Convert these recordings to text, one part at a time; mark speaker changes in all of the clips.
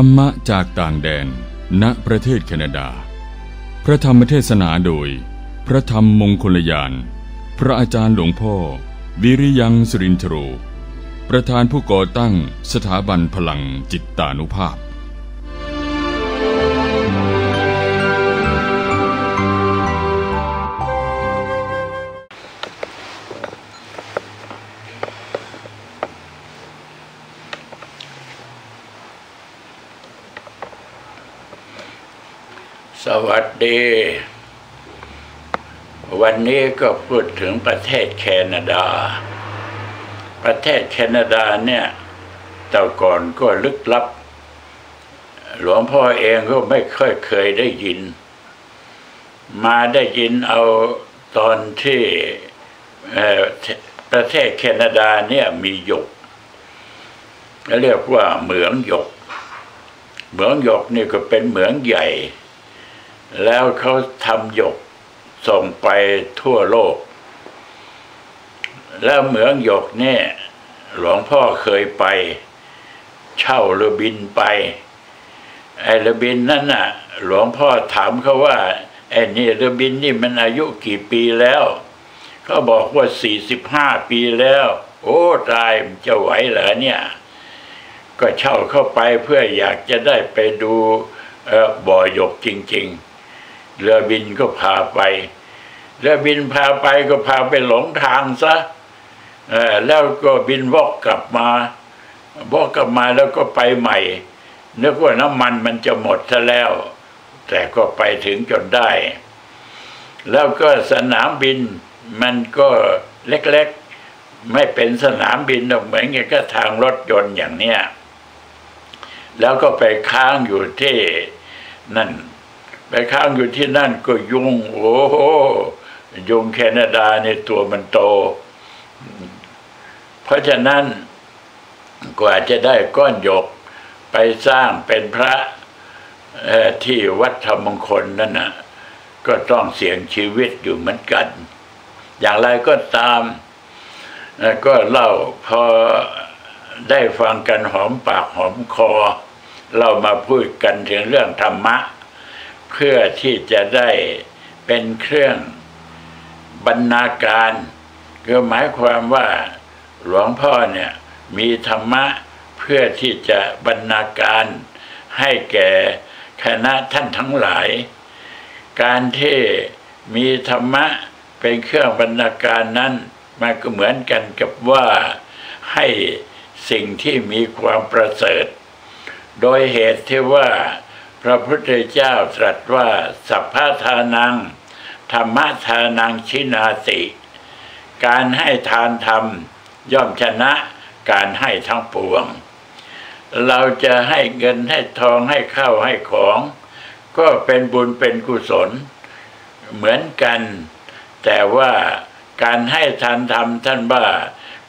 Speaker 1: รรมะจากต่างแดน ณ ประเทศแคนาดา พระธรรมเทศนาโดย พระธรรมมงคลยาน พระอาจารย์หลวงพ่อ วิริยังสุรินทรู ประธานผู้ก่อตั้งสถาบันพลังจิตตานุภาพ
Speaker 2: ดี วันนี้ก็พูดถึงประเทศแคนาดา ประเทศแคนาดาเนี่ยแต่ก่อนก็ลึกลับ หลวงพ่อเองก็ไม่ค่อยเคยได้ยิน มาได้ยินเอาตอนที่ประเทศแคนาดาเนี่ยมีหยกเรียกว่าเหมืองหยก เหมืองหยกนี่ก็เป็นเหมืองใหญ่ แล้วเขาทำหยกส่งไปทั่วโลก แล้วเหมืองหยกเนี่ย หลวงพ่อเคยไป เช่าเรือบินไป ไอเรือบินนั่นน่ะ หลวงพ่อถามเขาว่าไอ้นี่เรือบินนี่มันอายุกี่ปีแล้วเขาบอกว่าสี่สิบห้าปีแล้ว โอ้ตายจะไหวเหรอเนี่ย ก็เช่าเข้าไปเพื่ออยากจะได้ไปดูบ่อหยกจริง ๆ เรือบินก็พาไป เรือบินพาไปก็พาไปหลงทางซะแล้วก็บินวอกกลับมาวอกกลับมาแล้วก็ไปใหม่นึกว่าน้ำมันมันจะหมดซะแล้ว แต่ก็ไปถึงจนได้ แล้วก็สนามบินมันก็เล็กๆ ไม่เป็นสนามบินหรอกเหมือนกับก็ทางรถยนต์อย่างเนี้ยแล้วก็ไปค้างอยู่ที่นั่น ไปค้างอยู่ที่นั่นก็ยุง โอ้โหยุงแคนาดาในตัวมันโต เพราะฉะนั้นกว่าจะได้ก้อนหยกไปสร้างเป็นพระที่วัดธรรมมงคลนั่นนะก็ต้องเสี่ยงชีวิตอยู่เหมือนกัน อย่างไรก็ตาม ก็เล่าพอได้ฟังกันหอมปากหอมคอ เรามาพูดกันถึงเรื่องธรรมะ เพื่อที่จะได้เป็นเครื่องบรรณาการคือหมายความว่าหลวงพ่อเนี่ยมีธรรมะเพื่อที่จะบรรณาการให้แก่คณะท่านทั้งหลาย การที่มีธรรมะเป็นเครื่องบรรณาการนั้นมันก็เหมือนกันกับว่าให้สิ่งที่มีความประเสริฐ โดยเหตุที่ว่า ระพุทธเจ้าตรัสว่าสัพพะทานัง ธรรมทานังชินาติ การให้ทานธรรม ย่อมชนะการให้ทั้งปวง เราจะให้เงินให้ทองให้ข้าวให้ของ ก็เป็นบุญเป็นกุศล เหมือนกัน แต่ว่าการให้ทานธรรมท่านว่า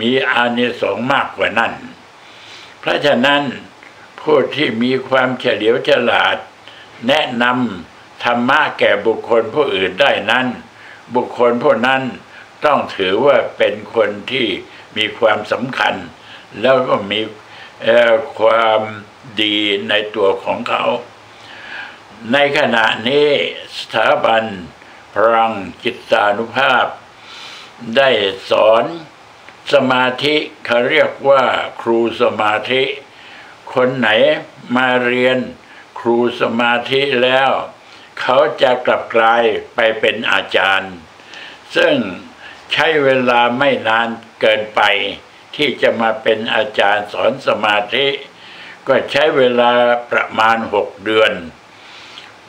Speaker 2: มีอานิสงส์มากกว่านั้น เพราะฉะนั้น ผู้ที่มีความเฉลียวฉลาด แนะนำธรรมะแก่บุคคลผู้อื่นได้นั้น บุคคลผู้นั้นต้องถือว่าเป็นคนที่มีความสำคัญ แล้วก็มีความดีในตัวของเขา ในขณะนี้สถาบันพลังจิตานุภาพ ได้สอนสมาธิเขาเรียกว่าครูสมาธิ คนไหนมาเรียนครูสมาธิแล้ว เขาจะกลับกลายไปเป็นอาจารย์ ซึ่งใช้เวลาไม่นานเกินไป ที่จะมาเป็นอาจารย์สอนสมาธิ ก็ใช้เวลาประมาณหกเดือน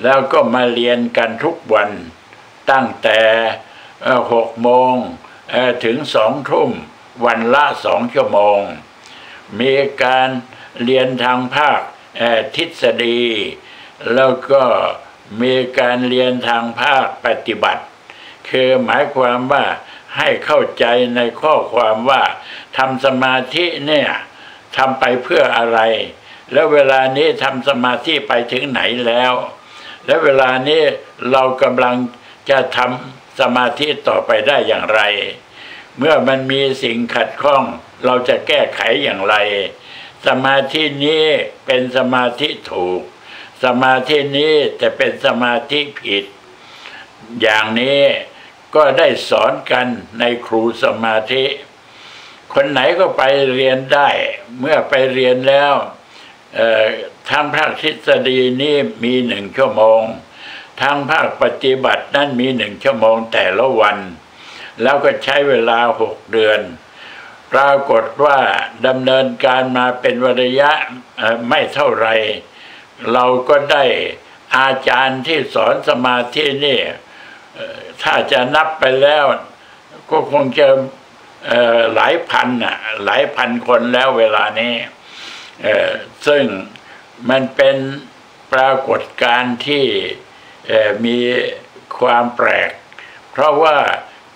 Speaker 2: แล้วก็มาเรียนกันทุกวัน ตั้งแต่หกโมงถึงสองทุ่มวันละสองชั่วโมง มีการ เรียนทางภาคทฤษฎี แล้วก็มีการเรียนทางภาคปฏิบัติ คือหมายความว่าให้เข้าใจในข้อความว่าทำสมาธิเนี่ยทำไปเพื่ออะไร แล้วเวลานี้ทำสมาธิไปถึงไหนแล้ว และเวลานี้เรากำลังจะทำสมาธิต่อไปได้อย่างไร เมื่อมันมีสิ่งขัดข้องเราจะแก้ไขอย่างไร สมาธินี้เป็นสมาธิถูก สมาธินี้แต่เป็นสมาธิผิด อย่างนี้ก็ได้สอนกันในครูสมาธิ คนไหนก็ไปเรียนได้ เมื่อไปเรียนแล้วทางภาคทฤษฎีนี่มีหนึ่งชั่วโมง ทางภาคปฏิบัตินั่นมีหนึ่งชั่วโมงแต่ละวัน แล้วก็ใช้เวลาหกเดือน ปรากฏว่าดำเนินการมาเป็นวระยะไม่เท่าไร เราก็ได้อาจารย์ที่สอนสมาธินี่ ถ้าจะนับไปแล้ว ก็คงจะหลายพันอะหลายพันคนแล้วเวลานี้ซึ่งมันเป็นปรากฏการณ์ที่มีความแปลก เพราะว่า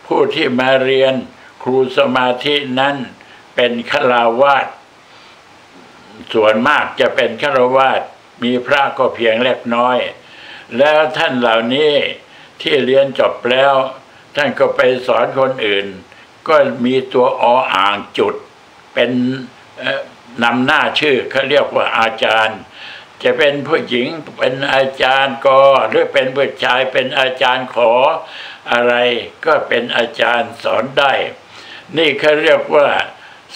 Speaker 2: ผู้ที่มาเรียน รูสมาธินั้นเป็นฆราวาสส่วนมากจะเป็นฆราวาสมีพระก็เพียงเล็กน้อย แล้วท่านเหล่านี้ที่เรียนจบแล้ว ท่านก็ไปสอนคนอื่น ก็มีตัวออ่างจุด เป็นนำหน้าชื่อเขาเรียกว่าอาจารย์ จะเป็นผู้หญิงเป็นอาจารย์ก็หรือเป็นผู้ชายเป็นอาจารย์ขออะไรก็เป็นอาจารย์สอนได้ นี่เขาเรียกว่า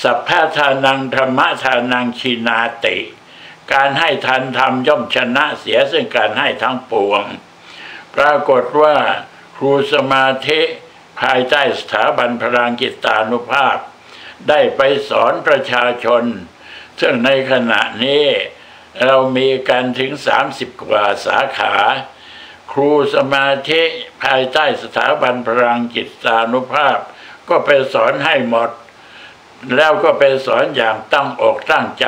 Speaker 2: สัพพะทานังธรรมะทานังชีนาติ การให้ทันทำย่อมชนะเสียซึ่งการให้ทั้งปวง ปรากฏว่าครูสมาธิภายใต้สถาบันพลังกิตานุภาพ ได้ไปสอนประชาชน ซึ่งในขณะนี้เรามีกันถึง 30 กว่าสาขา ครูสมาธิภายใต้สถาบันพลังจิตานุภาพ ก็ไปสอนให้หมด แล้วก็ไปสอนอย่างตั้งอกตั้งใจ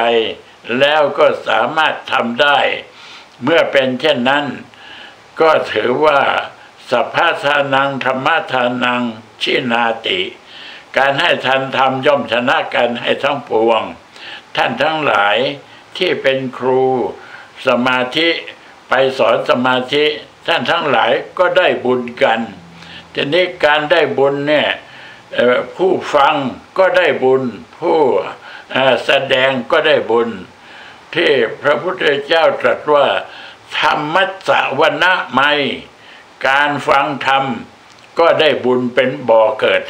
Speaker 2: แล้วก็สามารถทำได้ เมื่อเป็นเช่นนั้น ก็ถือว่าสัพพะทานังธรรมทานังชินาติ การให้ทันทำย่อมชนะกันให้ทั้งปวง ท่านทั้งหลายที่เป็นครูสมาธิไปสอนสมาธิ ท่านทั้งหลายก็ได้บุญกันทีนี้การได้บุญเนี่ย ผู้ฟังก็ได้บุญ ผู้แสดงก็ได้บุญ ที่พระพุทธเจ้าตรัสว่า ธรรมัสวนะไม่การฟังธรรมก็ได้บุญเป็นบ่อเกิด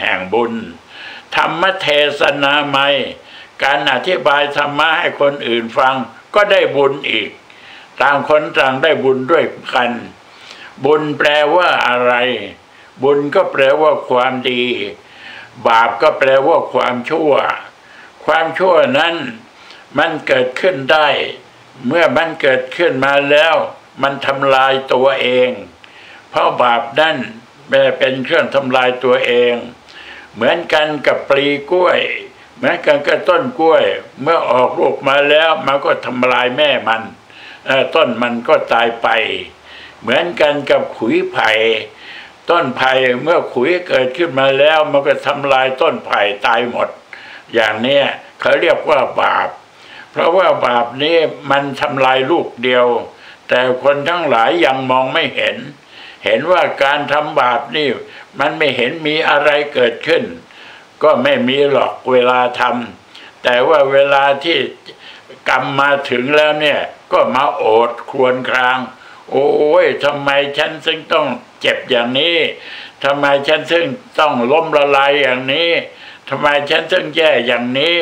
Speaker 2: แห่งบุญ ธรรมเทศนาไม่การอธิบายธรรมะให้คนอื่นฟังก็ได้บุญอีก ต่างคนต่างได้บุญด้วยกัน บุญแปลว่าอะไร บุญก็แปลว่าความดี บาปก็แปลว่าความชั่ว ความชั่วนั้นมันเกิดขึ้นได้ เมื่อมันเกิดขึ้นมาแล้ว มันทำลายตัวเอง เพราะบาปนั่นเป็นเครื่องทำลายตัวเอง เหมือนกันกับปลีกล้วยแม้กันก็ต้นกล้วย เมื่อออกลูกมาแล้วมันก็ทำลายแม่มันต้นมันก็ตายไป เหมือนกันกับขุยไผ่ ต้นไผ่เมื่อขุยเกิดขึ้นมาแล้วมันก็ทำลายต้นไผ่ตายหมด อย่างนี้เขาเรียกว่าบาป เพราะว่าบาปนี้มันทำลายลูกเดียว แต่คนทั้งหลายยังมองไม่เห็น เห็นว่าการทำบาปนี่มันไม่เห็นมีอะไรเกิดขึ้น ก็ไม่มีหรอกเวลาทำแต่ว่าเวลาที่กรรมมาถึงแล้วเนี่ยก็มาโอดครวญคราง โอ้ยทำไมฉันซึ่งต้อง เจ็บอย่างนี้ทำไมฉันซึ่งต้องล้มละลายอย่างนี้ทำไมฉันซึ่งแย่อย่างนี้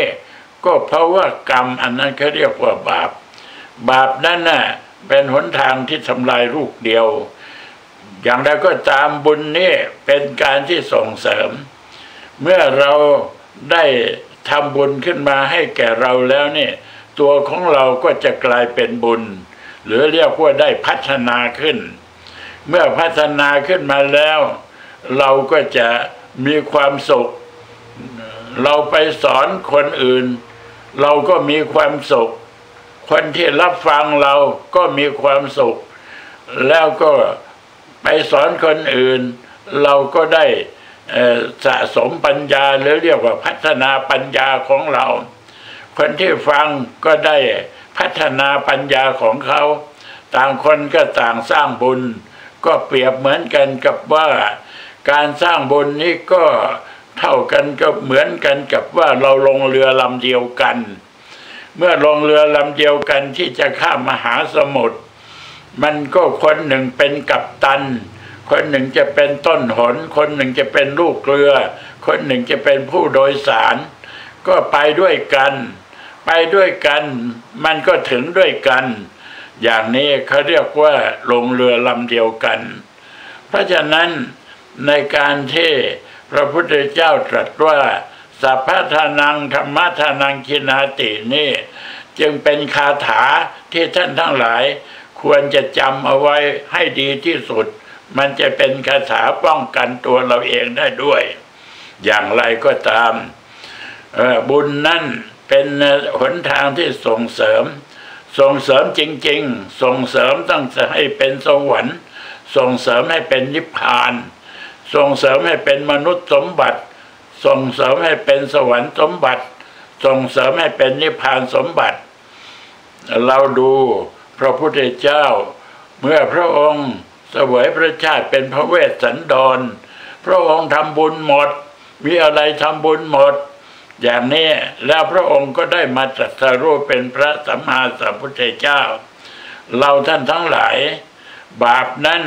Speaker 2: ก็เพราะว่ากรรมอันนั้นเขาเรียกว่าบาป บาปนั่นน่ะเป็นหนทางที่ทำลายลูกเดียว อย่างไรก็ตามบุญนี่เป็นการที่ส่งเสริม เมื่อเราได้ทำบุญขึ้นมาให้แก่เราแล้วนี่ตัวของเราก็จะกลายเป็นบุญ หรือเรียกว่าได้พัฒนาขึ้น เมื่อพัฒนาขึ้นมาแล้ว เราก็จะมีความสุข เราไปสอนคนอื่น เราก็มีความสุข คนที่รับฟังเราก็มีความสุข แล้วก็ไปสอนคนอื่น เราก็ได้สะสมปัญญาหรือเรียกว่าพัฒนาปัญญาของเรา คนที่ฟังก็ได้พัฒนาปัญญาของเขา ต่างคนก็ต่างสร้างบุญ ก็เปรียบเหมือนกันกับว่าการสร้างบุญนี้ก็เท่ากันกับเหมือนกันกับว่าเราลงเรือลำเดียวกัน เมื่อลงเรือลำเดียวกันที่จะข้ามมหาสมุทรมันก็คนหนึ่งเป็นกัปตัน คนหนึ่งจะเป็นต้นหน คนหนึ่งจะเป็นลูกเรือ คนหนึ่งจะเป็นผู้โดยสาร ก็ไปด้วยกัน ไปด้วยกัน มันก็ถึงด้วยกัน อย่างนี้เขาเรียกว่าลงเรือลำเดียวกัน เพราะฉะนั้นในการที่พระพุทธเจ้าตรัสว่าสัพพะทานังธรรมทานังคินาตินี่ จึงเป็นคาถาที่ท่านทั้งหลาย ควรจะจำเอาไว้ให้ดีที่สุด มันจะเป็นคาถาป้องกันตัวเราเองได้ด้วย อย่างไรก็ตามบุญนั่นเป็นหนทางที่ส่งเสริม ส่งเสริมจริง ๆ ส่งเสริมตั้งแต่ให้เป็นสวรรค์ ส่งเสริมให้เป็นนิพพาน ส่งเสริมให้เป็นมนุษย์สมบัติ ส่งเสริมให้เป็นสวรรค์สมบัติ ส่งเสริมให้เป็นนิพพานสมบัติ เราดูพระพุทธเจ้า เมื่อพระองค์เสวยพระชาติเป็นพระเวสสันดร พระองค์ทำบุญหมด มีอะไรทำบุญหมด อย่างนี้แล้วพระองค์ก็ได้มาตรัสรู้เป็นพระสัมมาสัมพุทธเจ้า เราท่านทั้งหลาย บาปนั้น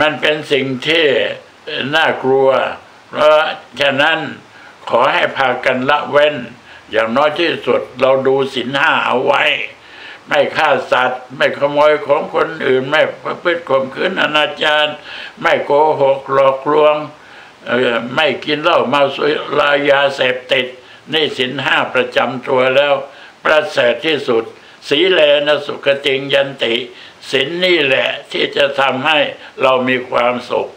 Speaker 2: มันเป็นสิ่งที่น่ากลัว เพราะฉะนั้นขอให้พากันละเว้น อย่างน้อยที่สุดเราดูศีลห้าเอาไว้ ไม่ฆ่าสัตว์ ไม่ขโมยของคนอื่น ไม่ประพฤติข่มขืนอนาจารไม่โกหกหลอกลวงไม่กินเหล้าเมาสุรายาเสพติด นี่ศีลห้าประจำตัวแล้ว ประเสริฐที่สุด สีเลนะสุขติงยันติศีลนี่แหละที่จะทำให้เรามีความสุข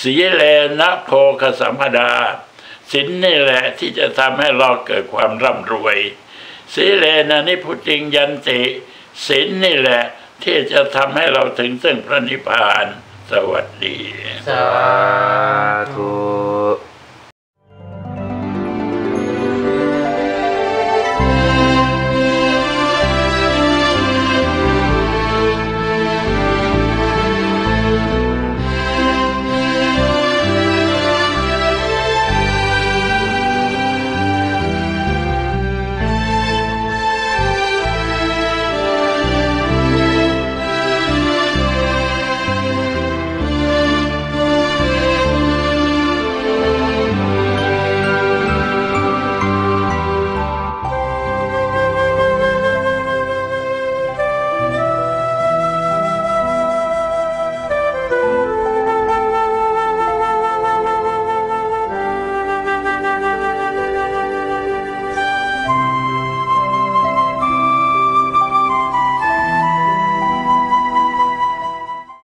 Speaker 2: สีเลนะโภคสัมปดาศีลนี่แหละที่จะทำให้เราเกิดความร่ำรวย สีเลนะนิพุติงยันติศีลนี่แหละที่จะทำให้เราถึงซึ่งพระนิพพาน สวัสดี
Speaker 3: สาธุ